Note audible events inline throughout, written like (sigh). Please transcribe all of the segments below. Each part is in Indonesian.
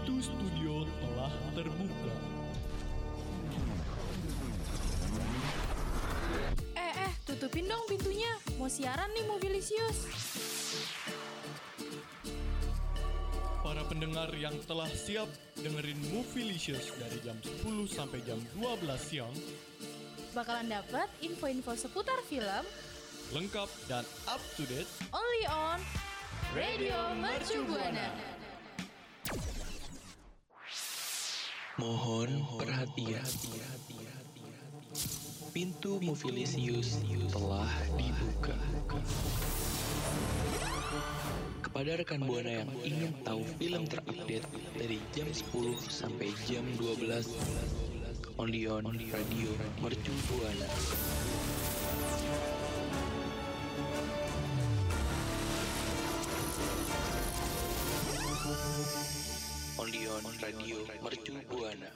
Pintu studio telah terbuka. Eh, eh, tutupin dong pintunya. Mau siaran nih Mobilisius. Para pendengar yang telah siap dengerin Movielicious dari jam 10 sampai jam 12 siang, Bakalan dapat info-info seputar film lengkap dan up to date only on Radio Mercu Buana. Mohon perhatian. Pintu Movilisius telah dibuka. Kepada rekan Buana yang ingin tahu film terupdate dari jam 10 sampai jam 12 only on Radio Mercu Buana. Radio Mercu Buana.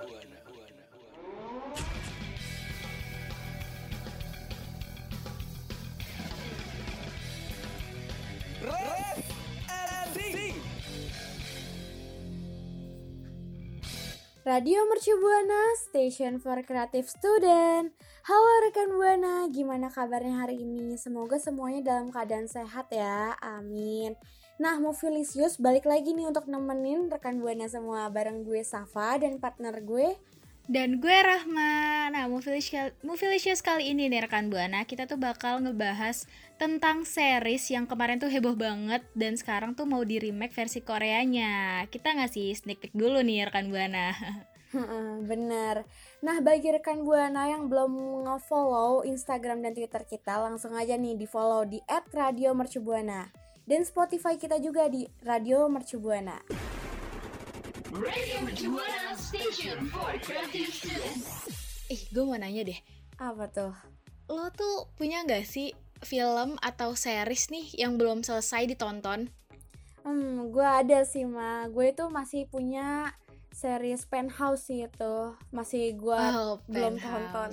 Radio Mercu Buana, Station for Creative Student. Halo rekan Buana, gimana kabarnya hari ini? Semoga semuanya dalam keadaan sehat ya, amin. Nah, Movilisius balik lagi nih untuk nemenin rekan Buana semua bareng gue Safa dan partner gue Dan gue Rahma. Nah, Movilicious, Movilicious kali ini nih rekan Buana, kita tuh bakal ngebahas tentang series yang kemarin tuh heboh banget dan sekarang tuh mau di remake versi Koreanya. Kita ngasih sneak peek dulu nih rekan Buana. (laughs) Bener. Nah, bagi rekan Buana yang belum nge-follow Instagram dan Twitter kita, langsung aja nih di-follow di @radiomercubuana. Dan Spotify kita juga di Radio Mercubuana. Ih, gue mau nanya deh, Apa tuh? lo tuh punya gak sih film atau series nih yang belum selesai ditonton? Hmm, gue ada sih, Ma. Gue itu masih punya series Penthouse sih itu. Masih gue Oh, belum tonton.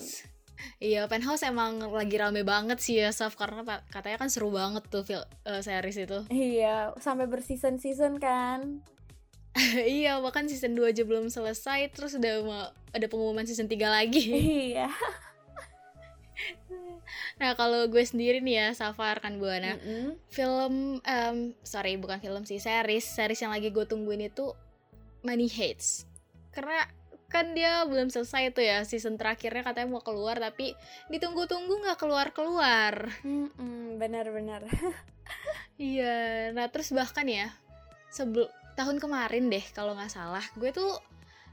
Iya, Penthouse emang lagi rame banget sih ya, Saf. Karena katanya kan seru banget tuh fil- eh, series itu. Iya, sampai berseason-season kan. (laughs) iya, bahkan season 2 aja belum selesai, terus udah mau ada pengumuman season 3 lagi. (laughs) iya. nah, kalau gue sendiri nih ya, Safar kan Buana. Mm-mm. Film, em, sorry bukan film sih, series. Series yang lagi gue tungguin itu Money Hates. Karena kan dia belum selesai tuh ya, season terakhirnya katanya mau keluar, tapi ditunggu-tunggu nggak keluar-keluar. Mm-mm, Benar-benar. (laughs) Iya, nah terus bahkan ya sebelum tahun kemarin deh kalau nggak salah, gue tuh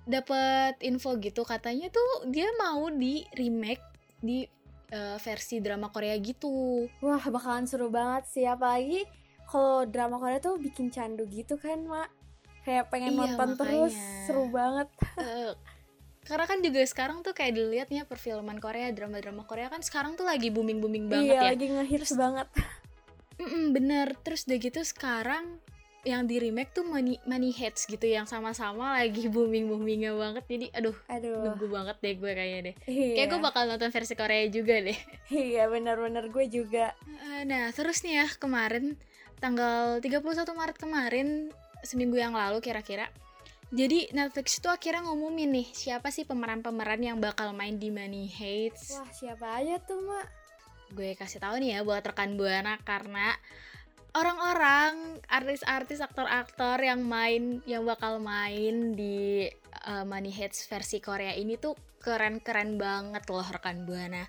dapet info gitu katanya tuh dia mau di remake di eh, versi drama Korea gitu. Wah, bakalan seru banget sih. Apalagi kalau drama Korea tuh bikin candu gitu kan, Mak. Kayak pengen Iya, nonton terus. makanya. Seru banget. (laughs) Eh, karena kan juga sekarang tuh kayak dilihatnya perfilman Korea, drama-drama Korea kan sekarang tuh lagi booming-booming banget iya, ya. lagi ngehits banget. Mm-mm, bener, terus udah gitu sekarang yang di remake tuh Money, Money Heads gitu yang sama-sama lagi (laughs) booming-boomingnya banget. Jadi aduh, Aduh. nunggu banget deh gue kayaknya deh. Iya. Kayak gue bakal nonton versi Korea juga deh. (laughs) Iya, benar-benar gue juga. Eh, Nah, terus nih ya kemarin tanggal 31 Maret kemarin seminggu yang lalu kira-kira. Jadi Netflix itu akhirnya ngumumin nih siapa sih pemeran-pemeran yang bakal main di Money Heights. Wah, siapa aja tuh, Mak? Gue kasih tahu nih ya buat rekan Buana karena orang-orang, artis-artis, aktor-aktor yang main yang bakal main di eh, Money Heights versi Korea ini tuh keren-keren banget loh rekan Buana.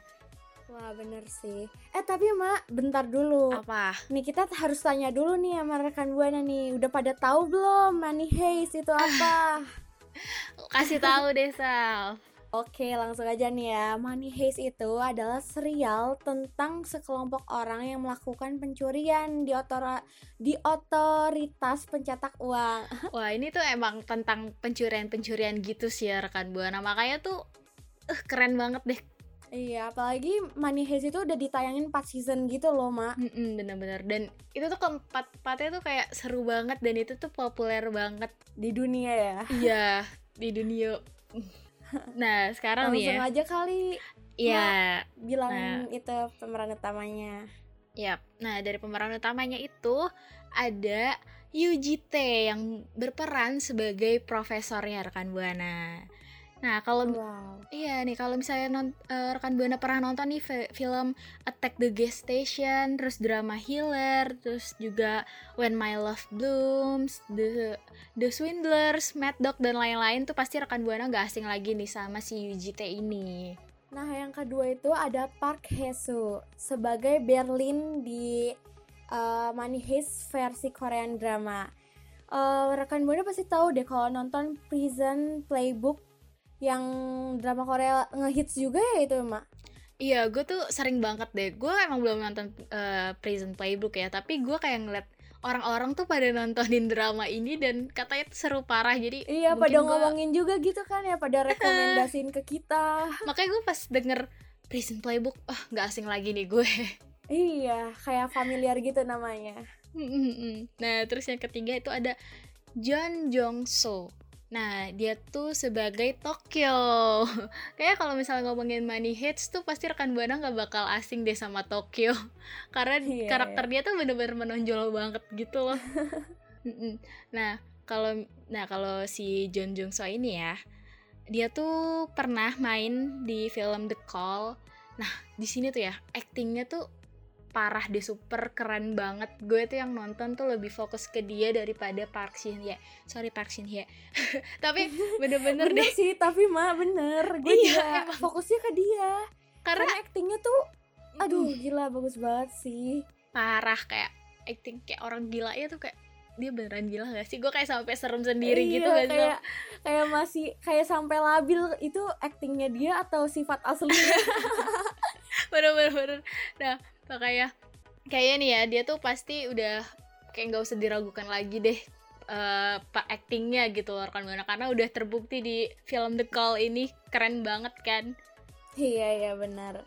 Wah, bener sih. Eh, tapi Mak, bentar dulu. Apa? Nih kita harus tanya dulu nih sama rekan Buana nih, udah pada tahu belum Money Heist itu apa? (laughs) Kasih tahu deh Sal. Oke, langsung aja nih ya. Money Heist itu adalah serial tentang sekelompok orang yang melakukan pencurian di otora di otoritas pencetak uang. (laughs) Wah ini tuh emang tentang pencurian-pencurian gitu sih ya rekan Buana Makanya tuh eh, keren banget deh Iya, apalagi Money Heist itu udah ditayangin 4 season gitu loh, Mak. Mm-mm, Bener-bener Dan itu tuh keempat-empatnya tuh kayak seru banget Dan itu tuh populer banget Di dunia ya. Iya di dunia (laughs) Nah sekarang nih Langsung ya aja kali Iya bilang Nah. itu pemeran utamanya. Yap. Nah, dari pemeran utamanya itu ada UGT yang berperan sebagai profesornya rekan Buana. Nah, kalau Wow. iya nih kalau misalnya non, eh, rekan Buana pernah nonton nih fi- film Attack the Gas Station, terus drama Healer, terus juga When My Love Blooms, The The Swindlers, Mad Dog dan lain-lain tuh pasti rekan Buana nggak asing lagi nih sama si UGT ini. Nah, yang kedua itu ada Park Hae-soo sebagai Berlin di uh, Money Heist versi Korean drama. Eh, rekan Buana pasti tahu deh kalau nonton Prison Playbook yang drama Korea ngehits juga ya itu, Mak. Iya, gue tuh sering banget deh. Gue emang belum nonton eh, Prison Playbook ya, tapi gue kayak ngeliat orang-orang tuh pada nontonin drama ini dan katanya tuh seru parah. Jadi Iya, pada gua- ngomongin juga gitu kan ya, pada rekomendasiin ke kita. (laughs) makanya gue pas denger Prison Playbook, ah nggak asing lagi nih gue. Iya, kayak familiar gitu namanya. nah, terus yang ketiga itu ada John Jong So. Nah, dia tuh sebagai Tokyo. (laughs) Kayak kalau misalnya ngomongin Money Heist tuh pasti rekan Buana nggak bakal asing deh sama Tokyo. (laughs) Karena Iya, karakter dia tuh bener-bener menonjol banget gitu loh. (laughs) Nah, kalau nah kalau si John Jung So ini ya, dia tuh pernah main di film The Call. Nah, di sini tuh ya, aktingnya tuh parah deh super keren banget gue tuh yang nonton tuh lebih fokus ke dia daripada Park Shin Hye sorry Park Shin Hye (laughs) tapi bener-bener Bener deh sih, tapi mah bener. Gue Iya, juga emang. fokusnya ke dia. karena Karena aktingnya tuh, aduh gila bagus banget sih. parah kayak acting kayak orang gila ya tuh kayak dia beneran gila gak sih gue kayak sampai serem sendiri Iya, gitu sih kayak kayak masih kayak sampai labil itu aktingnya dia atau sifat aslinya. (laughs) bener-bener nah makanya kayaknya nih ya dia tuh pasti udah kayak nggak usah diragukan lagi deh eh pak actingnya gitu loh rekan buana karena udah terbukti di film The Call ini keren banget kan iya iya benar.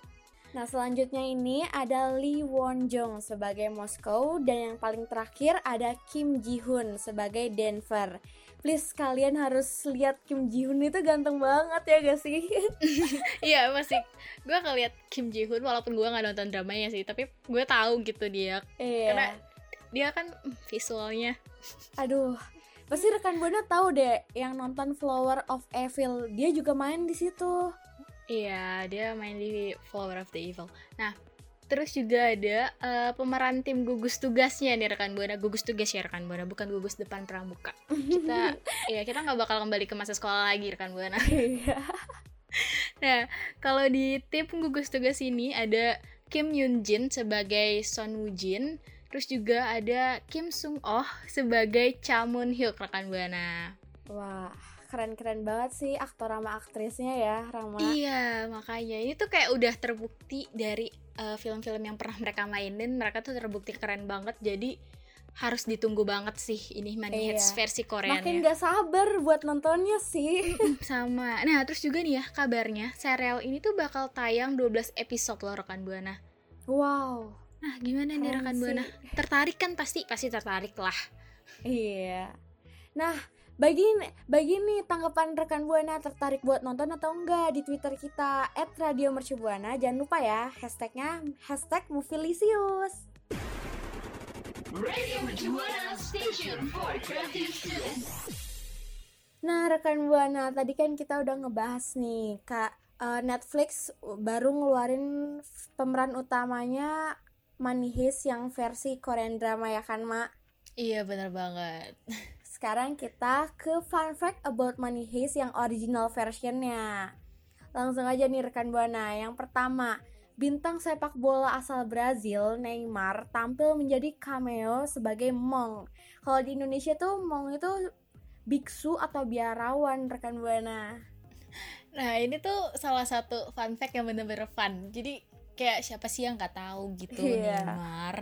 Nah selanjutnya ini ada Lee Won Jong sebagai Moskow dan yang paling terakhir ada Kim Ji Hoon sebagai Denver. Please kalian harus lihat Kim Ji Hoon itu ganteng banget ya gak sih? (laughs) iya masih gue ngeliat Kim Ji Hoon walaupun gue nggak nonton dramanya sih tapi gue tahu gitu dia iya. karena dia kan visualnya Aduh, pasti rekan buana tahu deh yang nonton Flower of Evil, dia juga main di situ. Iya, dia main di Flower of the Evil. Nah, terus juga ada eh, pemeran tim gugus tugasnya nih rekan buana. Gugus tugas ya rekan buana, bukan gugus depan pramuka. Kita, (laughs) ya kita nggak bakal kembali ke masa sekolah lagi rekan buana. (laughs) Iya. Nah, kalau di tim gugus tugas ini ada Kim Yoon Jin sebagai Son Woo Jin, terus juga ada Kim Sung Oh sebagai Cha Moon Hyuk rekan buana. Wah, keren-keren banget sih aktor sama aktrisnya ya, Rama. Iya, makanya ini tuh kayak udah terbukti dari uh, film-film yang pernah mereka mainin, mereka tuh terbukti keren banget. Jadi harus ditunggu banget sih ini Money Iya. Versi Makin Koreanya. gak sabar buat nontonnya sih. (laughs) Sama. Nah, terus juga nih ya kabarnya serial ini tuh bakal tayang 12 episode loh rekan Buana. Wow. Nah, gimana nih rekan. Buana? Tertarik kan pasti pasti tertarik lah. Iya. Nah, bagi bagi nih tanggapan rekan Buana tertarik buat nonton atau enggak di Twitter kita @radiomercubuana. Jangan lupa ya hashtagnya hashtag Movielisius. Nah, rekan Buana, tadi kan kita udah ngebahas nih, Kak eh, Netflix baru ngeluarin pemeran utamanya Money Heist yang versi Korean drama ya kan, Mak? Iya, bener banget. (laughs) Sekarang kita ke fun fact about Money Heist yang original versionnya. Langsung aja nih rekan Buana. Yang pertama, bintang sepak bola asal Brazil Neymar tampil menjadi cameo sebagai Mong. Kalau di Indonesia tuh Mong itu biksu atau biarawan rekan Buana. Nah, ini tuh salah satu fun fact yang bener-bener fun. Jadi kayak siapa sih yang nggak tahu gitu Iya. Neymar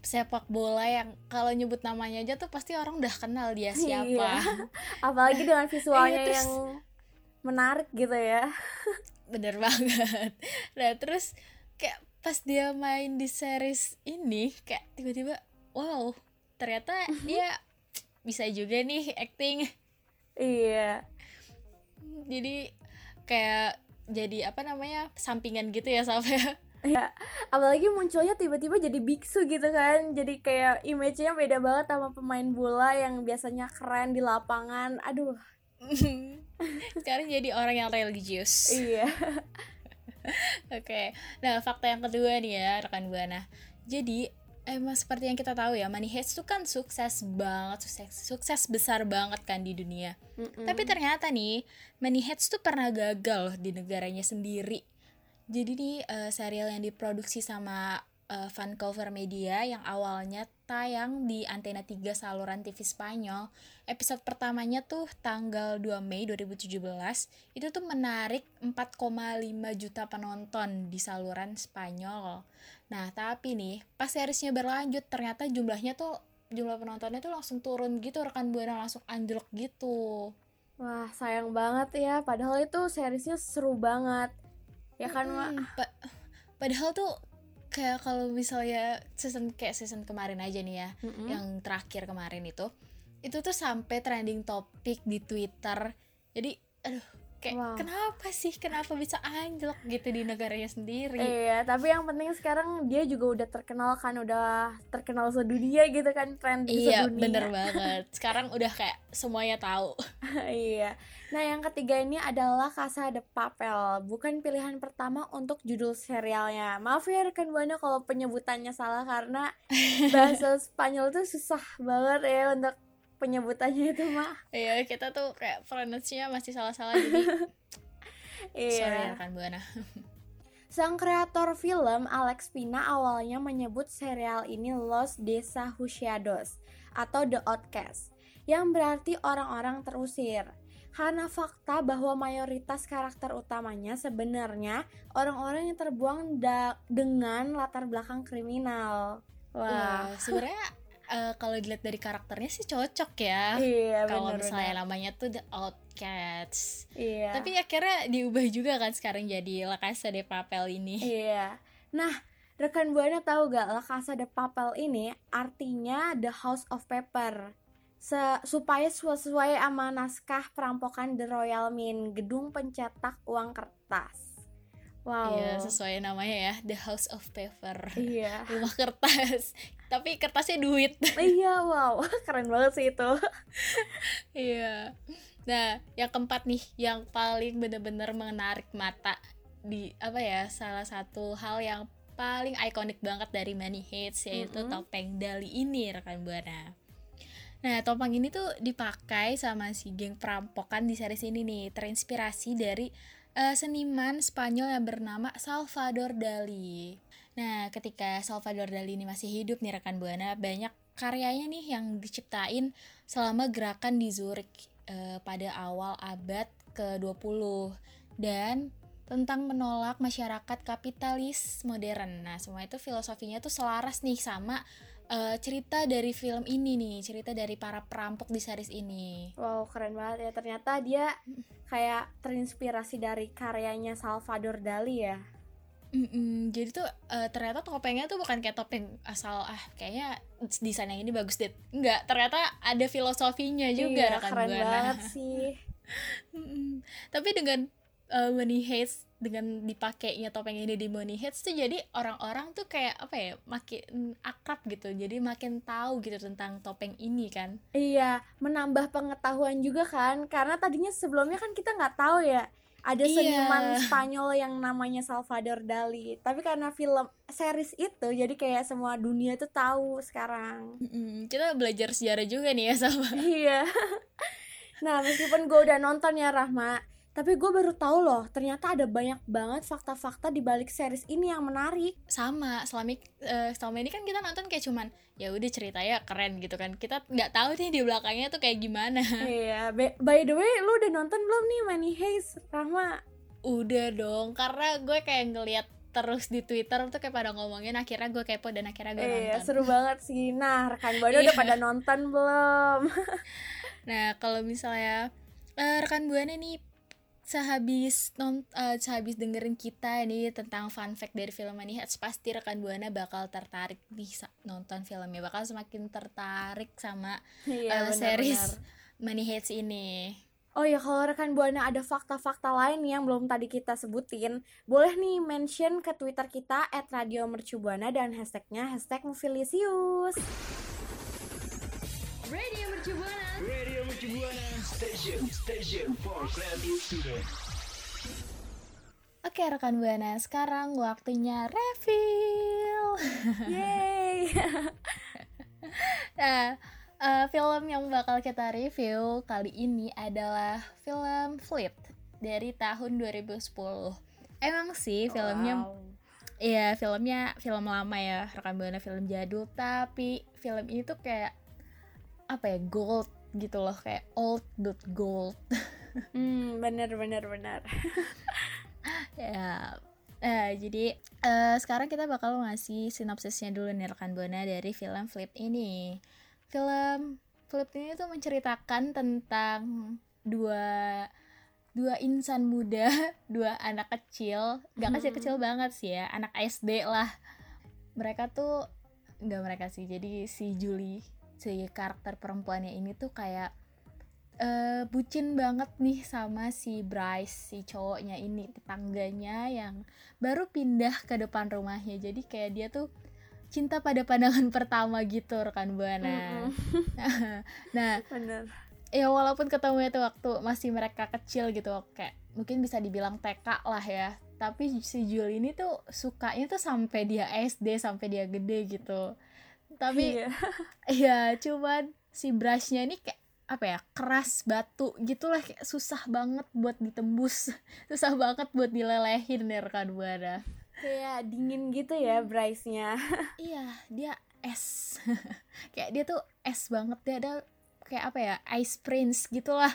sepak bola yang kalau nyebut namanya aja tuh pasti orang udah kenal dia siapa. Iya. (laughs) Apalagi dengan (laughs) visualnya Iya, terus- yang menarik gitu ya. (laughs) Bener banget. Nah, terus kayak pas dia main di series ini kayak tiba-tiba wow, ternyata dia bisa juga nih acting. Iya. Jadi kayak jadi apa namanya? sampingan gitu ya sampai Ya, apalagi munculnya tiba-tiba jadi biksu gitu kan. Jadi kayak image-nya beda banget sama pemain bola yang biasanya keren di lapangan. Aduh, (laughs) sekarang jadi orang yang religius iya. (laughs) Oke, nah fakta yang kedua nih ya rekan buana. Jadi emang seperti yang kita tahu ya, Money Heist itu kan sukses banget, sukses, sukses besar banget kan di dunia. Mm-mm. Tapi ternyata nih, Money Heist tuh pernah gagal loh di negaranya sendiri. Jadi nih eh, serial yang diproduksi sama eh, Vancouver Media yang awalnya tayang di Antena 3 saluran TV Spanyol. Episode pertamanya tuh tanggal 2 Mei 2017. Itu tuh menarik 4,5 juta penonton di saluran Spanyol. Nah, tapi nih, pas seriesnya berlanjut ternyata jumlahnya tuh jumlah penontonnya tuh langsung turun gitu rekan buana langsung anjlok gitu. Wah, sayang banget ya. Padahal itu seriesnya seru banget. Ya kan, Mak? Mm, pa- padahal tuh kayak kalau misalnya season kayak season kemarin aja nih ya, Mm-mm. yang terakhir kemarin itu, itu tuh sampai trending topik di Twitter. Jadi, aduh, kayak Wow. kenapa sih, kenapa bisa anjlok gitu di negaranya sendiri? Iya, tapi yang penting sekarang dia juga udah terkenal kan, udah terkenal sedunia gitu kan, trending Iya, sedunia. bener (laughs) banget. Sekarang udah kayak semuanya tahu. (laughs) iya. Nah, yang ketiga ini adalah Casa de Papel. Bukan pilihan pertama untuk judul serialnya. Maaf ya rekan Buana kalau penyebutannya salah karena (laughs) bahasa Spanyol tuh susah banget ya untuk penyebutannya itu, Mak. Iya, kita tuh kayak pronounce-nya masih salah-salah jadi (laughs) sorry ya, Iya. rekan Buana. (laughs) Sang kreator film Alex Pina awalnya menyebut serial ini Los Desahuciados atau The Outcast yang berarti orang-orang terusir. Karena fakta bahwa mayoritas karakter utamanya sebenarnya orang-orang yang terbuang da- dengan latar belakang kriminal. Wah, Wah, sebenarnya eh, kalau dilihat dari karakternya sih cocok ya. iya kalau misalnya namanya tuh The Outcasts. Iya. Tapi akhirnya diubah juga kan sekarang jadi La Casa de Papel ini. Iya. Nah, rekan Buana tahu gak La Casa de Papel ini artinya The House of Paper. Se- supaya sesuai sama naskah perampokan The Royal Mint, gedung pencetak uang kertas. Wow. Iya, sesuai namanya ya, The House of Paper. Iya. Rumah kertas. Tapi kertasnya duit. iya, wow. (laughs) Keren banget sih itu. Iya. Nah, yang keempat nih, yang paling bener-bener menarik mata di apa ya? Salah satu hal yang paling ikonik banget dari Money Heist yaitu Mm-mm. topeng Dali ini rekan buana. Nah, topeng ini tuh dipakai sama si geng perampokan di series ini nih, terinspirasi dari eh, seniman Spanyol yang bernama Salvador Dali. Nah, ketika Salvador Dali ini masih hidup nih rekan buana, banyak karyanya nih yang diciptain selama gerakan di Zurich eh, pada awal abad ke-20 dan tentang menolak masyarakat kapitalis modern. Nah, semua itu filosofinya tuh selaras nih sama eh, cerita dari film ini nih, cerita dari para perampok di series ini. Wow, keren banget ya. Ternyata dia kayak terinspirasi dari karyanya Salvador Dali ya. Mm-mm, jadi tuh eh, ternyata topengnya tuh bukan kayak topeng asal ah kayaknya desain yang ini bagus deh. Enggak, ternyata ada filosofinya juga iya, rekan keren Buana. banget sih. (laughs) Tapi dengan uh, Money Heist dengan dipakainya topeng ini di Money Heist tuh jadi orang-orang tuh kayak apa ya makin akrab gitu jadi makin tahu gitu tentang topeng ini kan Iya, menambah pengetahuan juga kan, karena tadinya sebelumnya kan kita nggak tahu ya ada Iya. seniman Spanyol yang namanya Salvador Dali. Tapi karena film series itu, jadi kayak semua dunia tuh tahu sekarang. Mm-mm. kita belajar sejarah juga nih ya sama Iya. (laughs) Nah, meskipun gue udah nonton ya Rahma, tapi gue baru tahu loh, ternyata ada banyak banget fakta-fakta di balik series ini yang menarik. sama selama eh, selama ini kan kita nonton kayak cuman ya udah ceritanya keren gitu kan kita nggak tahu nih di belakangnya tuh kayak gimana (laughs) Iya, by by the way, lu udah nonton belum nih Money Heist, Rahma? udah dong karena gue kayak ngeliat terus di Twitter tuh kayak pada ngomongin akhirnya gue kepo dan akhirnya gue Iya, nonton seru banget sih. Nah, rekan Buana udah Iya. pada nonton belum? (laughs) Nah, kalau misalnya eh, rekan buana nih sehabis non eh, sehabis dengerin kita nih tentang fun fact dari film Heist pasti rekan buana bakal tertarik nih nonton filmnya bakal semakin tertarik sama Iya, eh, series. Money Heist ini. Oh ya, kalau rekan Buana ada fakta-fakta lain yang belum tadi kita sebutin, boleh nih mention ke Twitter kita at Radio Mercubuana dan hashtagnya hashtag Movilisius. Radio Mercubuana. Radio Mercubuana Station Station for Creative Student. Oke rekan Buana, sekarang waktunya reveal. (laughs) Yeay. (laughs) nah, uh, film yang bakal kita review kali ini adalah film Flip dari tahun 2010. Emang sih filmnya Wow. Iya, filmnya film lama ya, rekan buana film jadul, tapi film ini tuh kayak apa ya, gold gitu loh, kayak old but gold. (laughs) Hmm, bener bener bener. (laughs) ya. Eh, jadi eh, sekarang kita bakal ngasih sinopsisnya dulu nih rekan buana dari film Flip ini. Film Flip ini tuh menceritakan tentang dua dua insan muda, (laughs) dua anak kecil, gak kecil-kecil banget sih ya, anak SD lah. Mereka tuh nggak mereka sih, jadi si Julie, si karakter perempuannya ini tuh kayak eh bucin banget nih sama si Bryce, si cowoknya ini, tetangganya yang baru pindah ke depan rumahnya. Jadi kayak dia tuh cinta pada pandangan (laughs) pertama gitu rekan buana. (laughs) nah, Bener. ya walaupun ketemu itu waktu masih mereka kecil gitu kayak mungkin bisa dibilang TK lah ya tapi si Jul ini tuh sukanya tuh sampai dia SD sampai dia gede gitu tapi Iya. (laughs) ya cuman si brushnya ini kayak apa ya keras batu gitulah kayak susah banget buat ditembus (laughs) susah banget buat dilelehin nih rekan buana Kayak dingin gitu ya Bryce-nya. (laughs) iya dia es kayak dia tuh es banget dia ada kayak apa ya ice prince gitulah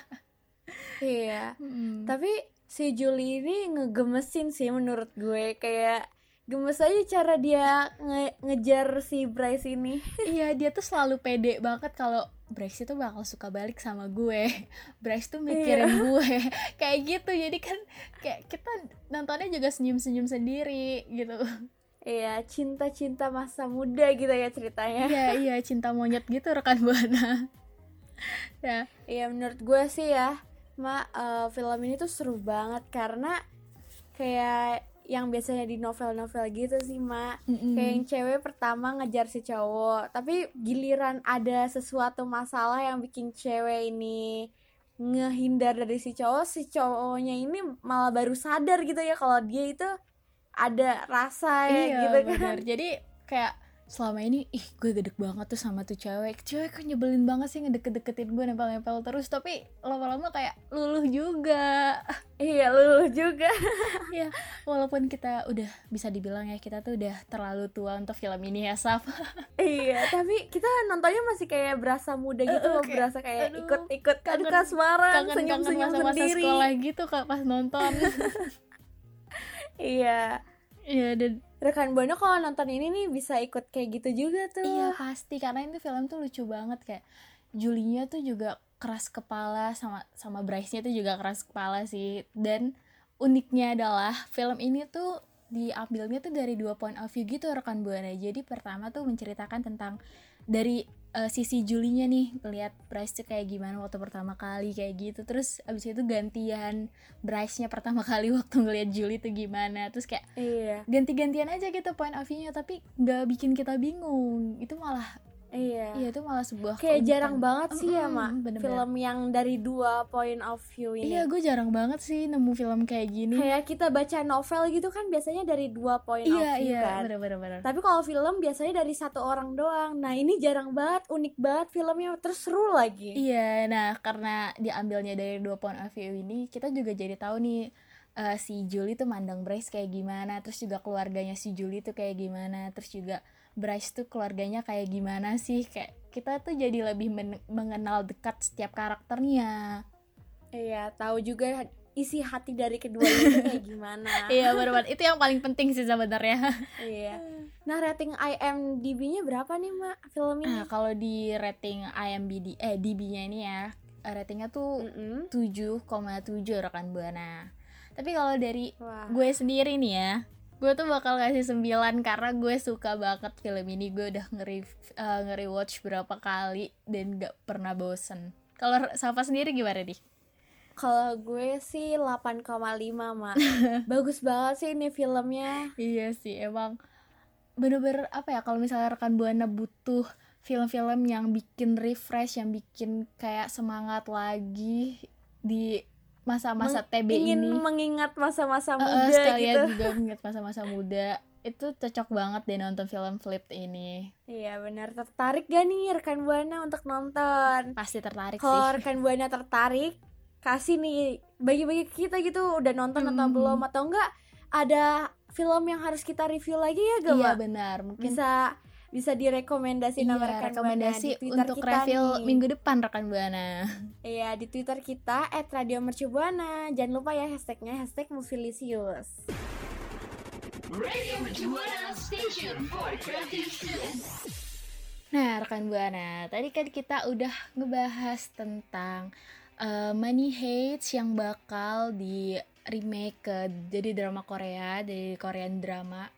Iya. Mm. Tapi si Julie ini ngegemesin sih menurut gue kayak gemes aja cara dia nge- ngejar si Bryce ini. (laughs) Iya dia tuh selalu pede banget kalau Bryce itu bakal suka balik sama gue. (laughs) Bryce tuh mikirin gue. (laughs) Kayak gitu jadi kan Kayak kita nontonnya juga senyum-senyum sendiri gitu. Iya, cinta-cinta masa muda gitu ya ceritanya. Iya iya cinta monyet gitu rekan Buana. Ya. Iya menurut gue sih ya, Ma, eh, film ini tuh seru banget karena kayak yang biasanya di novel-novel gitu sih, Ma. Mm-mm. Kayak yang cewek pertama ngejar si cowok, tapi giliran ada sesuatu masalah yang bikin cewek ini ngehindar dari si cowok, si cowoknya ini malah baru sadar gitu ya kalau dia itu ada rasa ya Iya gitu kan. bener Jadi kayak selama ini ih gue gedek banget tuh sama tuh cewek cewek kok nyebelin banget sih ngedeket-deketin gue nempel-nempel terus tapi lama-lama kayak luluh juga (laughs) Iya, lu juga. (laughs) ya walaupun kita udah bisa dibilang ya kita tuh udah terlalu tua untuk film ini ya Saf (laughs) Iya, tapi kita nontonnya masih kayak berasa muda gitu Eh, eh, loh, berasa kayak ikut-ikut kangen- kasmaran, senyum-senyum sendiri. sekolah gitu kak pas nonton Iya. Iya dan Rekan Buana kalau nonton ini nih bisa ikut kayak gitu juga tuh. iya pasti. Karena itu film tuh lucu banget kayak Julinya tuh juga keras kepala sama sama Bryce-nya tuh juga keras kepala sih. Dan uniknya adalah film ini tuh diambilnya tuh dari dua point of view gitu rekan buana jadi pertama tuh menceritakan tentang dari eh, sisi Julinya nih melihat Bryce tuh kayak gimana waktu pertama kali kayak gitu. Terus abis itu gantian Bryce-nya pertama kali (laughs) waktu ngeliat Julie tuh gimana. Terus kayak Iya. ganti-gantian aja gitu point of view-nya tapi nggak bikin kita bingung. Itu malah Iya. iya itu malah sebuah Kayak keunikan. jarang banget sih ya, Mm-mm, Mak. bener-bener. Film yang dari dua point of view ini. iya gue jarang banget sih nemu film kayak gini Kayak kita baca novel gitu kan biasanya dari dua point of iya view iya kan. bener-bener bener. Tapi kalau film biasanya dari satu orang doang. Nah, ini jarang banget, unik banget filmnya, terus seru lagi. iya nah karena diambilnya dari dua point of view ini kita juga jadi tahu nih eh, si Julie tuh mandang Bryce kayak gimana terus juga keluarganya si Julie tuh kayak gimana terus juga Bryce tuh keluarganya kayak gimana sih kayak kita tuh jadi lebih men- mengenal dekat setiap karakternya Iya, tahu juga isi hati dari kedua ini kayak (laughs) gimana. iya bener-bener itu yang paling penting sih sebenarnya Iya. Nah, rating IMDb-nya berapa nih, Mak? Film ini? Nah, kalau di rating IMDb eh DB-nya ini ya, ratingnya tuh Mm-mm. 7,7 rekan Buana. Tapi kalau dari Wah. gue sendiri nih ya, gue tuh bakal kasih 9 karena gue suka banget film ini. Gue udah ngeri eh, ngeri-watch berapa kali dan gak pernah bosen. Kalau Safa sendiri gimana nih? Kalau gue sih 8,5 mak (laughs) Bagus banget sih ini filmnya Iya sih emang bener-bener apa ya kalau misalnya rekan buana butuh film-film yang bikin refresh yang bikin kayak semangat lagi di masa-masa TB Ingin ini. mengingat masa-masa muda sekalian gitu. juga mengingat masa-masa muda. Itu cocok banget deh nonton film Flip ini. Iya benar. Tertarik gak nih rekan Buana untuk nonton? Pasti tertarik Kalau sih rekan Buana tertarik Kasih nih bagi-bagi kita gitu Udah nonton atau Hmm. belum? Atau enggak ada film yang harus kita review lagi ya gak iya benar. Mungkin Bisa bisa direkomendasi nama iya, rekan Buana rekomendasi di Twitter untuk kita review nih. minggu depan rekan buana (laughs) Iya di Twitter kita @radiomercubuana. Jangan lupa ya hashtagnya hashtag Movilisius. Nah, rekan Buana, tadi kan kita udah ngebahas tentang eh, Money Hates yang bakal di remake ke jadi drama Korea, dari Korean drama.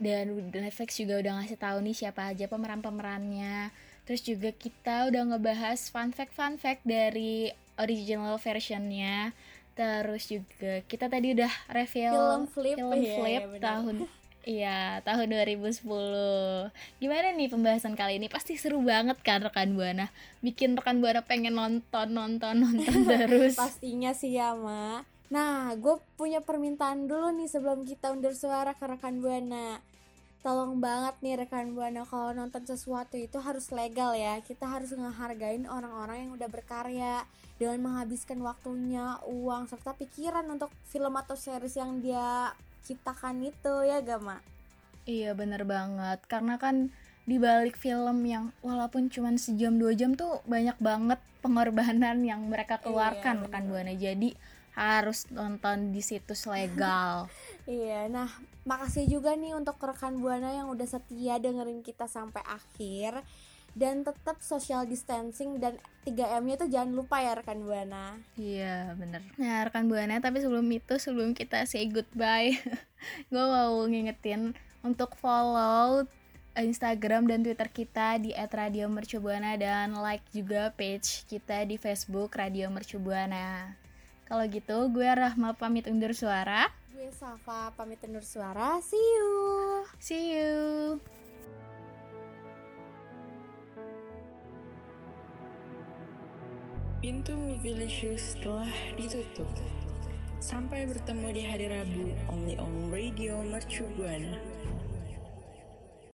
Dan Netflix juga udah ngasih tahu nih siapa aja pemeran-pemerannya. Terus juga kita udah ngebahas fun fact fun fact dari original versionnya. Terus juga kita tadi udah reveal Film Flip, film iya, Flip benar. tahun (laughs) Iya, tahun 2010. Gimana nih pembahasan kali ini? Pasti seru banget kan rekan Buana. Bikin rekan Buana pengen nonton, nonton, nonton (laughs) terus. Pastinya sih ya, Ma. Nah, gue punya permintaan dulu nih sebelum kita undur suara ke rekan Buana. Tolong banget nih rekan Buana kalau nonton sesuatu itu harus legal ya. Kita harus ngehargain orang-orang yang udah berkarya dengan menghabiskan waktunya, uang serta pikiran untuk film atau series yang dia ciptakan itu ya gak, Ma? Iya, bener banget. Karena kan di balik film yang walaupun cuma sejam dua jam tuh banyak banget pengorbanan yang mereka keluarkan Iya, rekan. Buana. Jadi harus nonton di situs legal. (laughs) Iya, nah makasih juga nih untuk rekan Buana yang udah setia dengerin kita sampai akhir dan tetap social distancing dan 3M-nya tuh jangan lupa ya rekan Buana. Iya bener Nah rekan Buana tapi sebelum itu sebelum kita say goodbye (laughs) Gue mau ngingetin untuk follow Instagram dan Twitter kita di @radiomercubuana dan like juga page kita di Facebook Radio Mercubuana. Kalau gitu gue Rahma pamit undur suara. Gue Safa pamit undur suara. See you. See you. Pintu Movilicious telah ditutup. Sampai bertemu di hari Rabu, only on Radio Mercu Buana.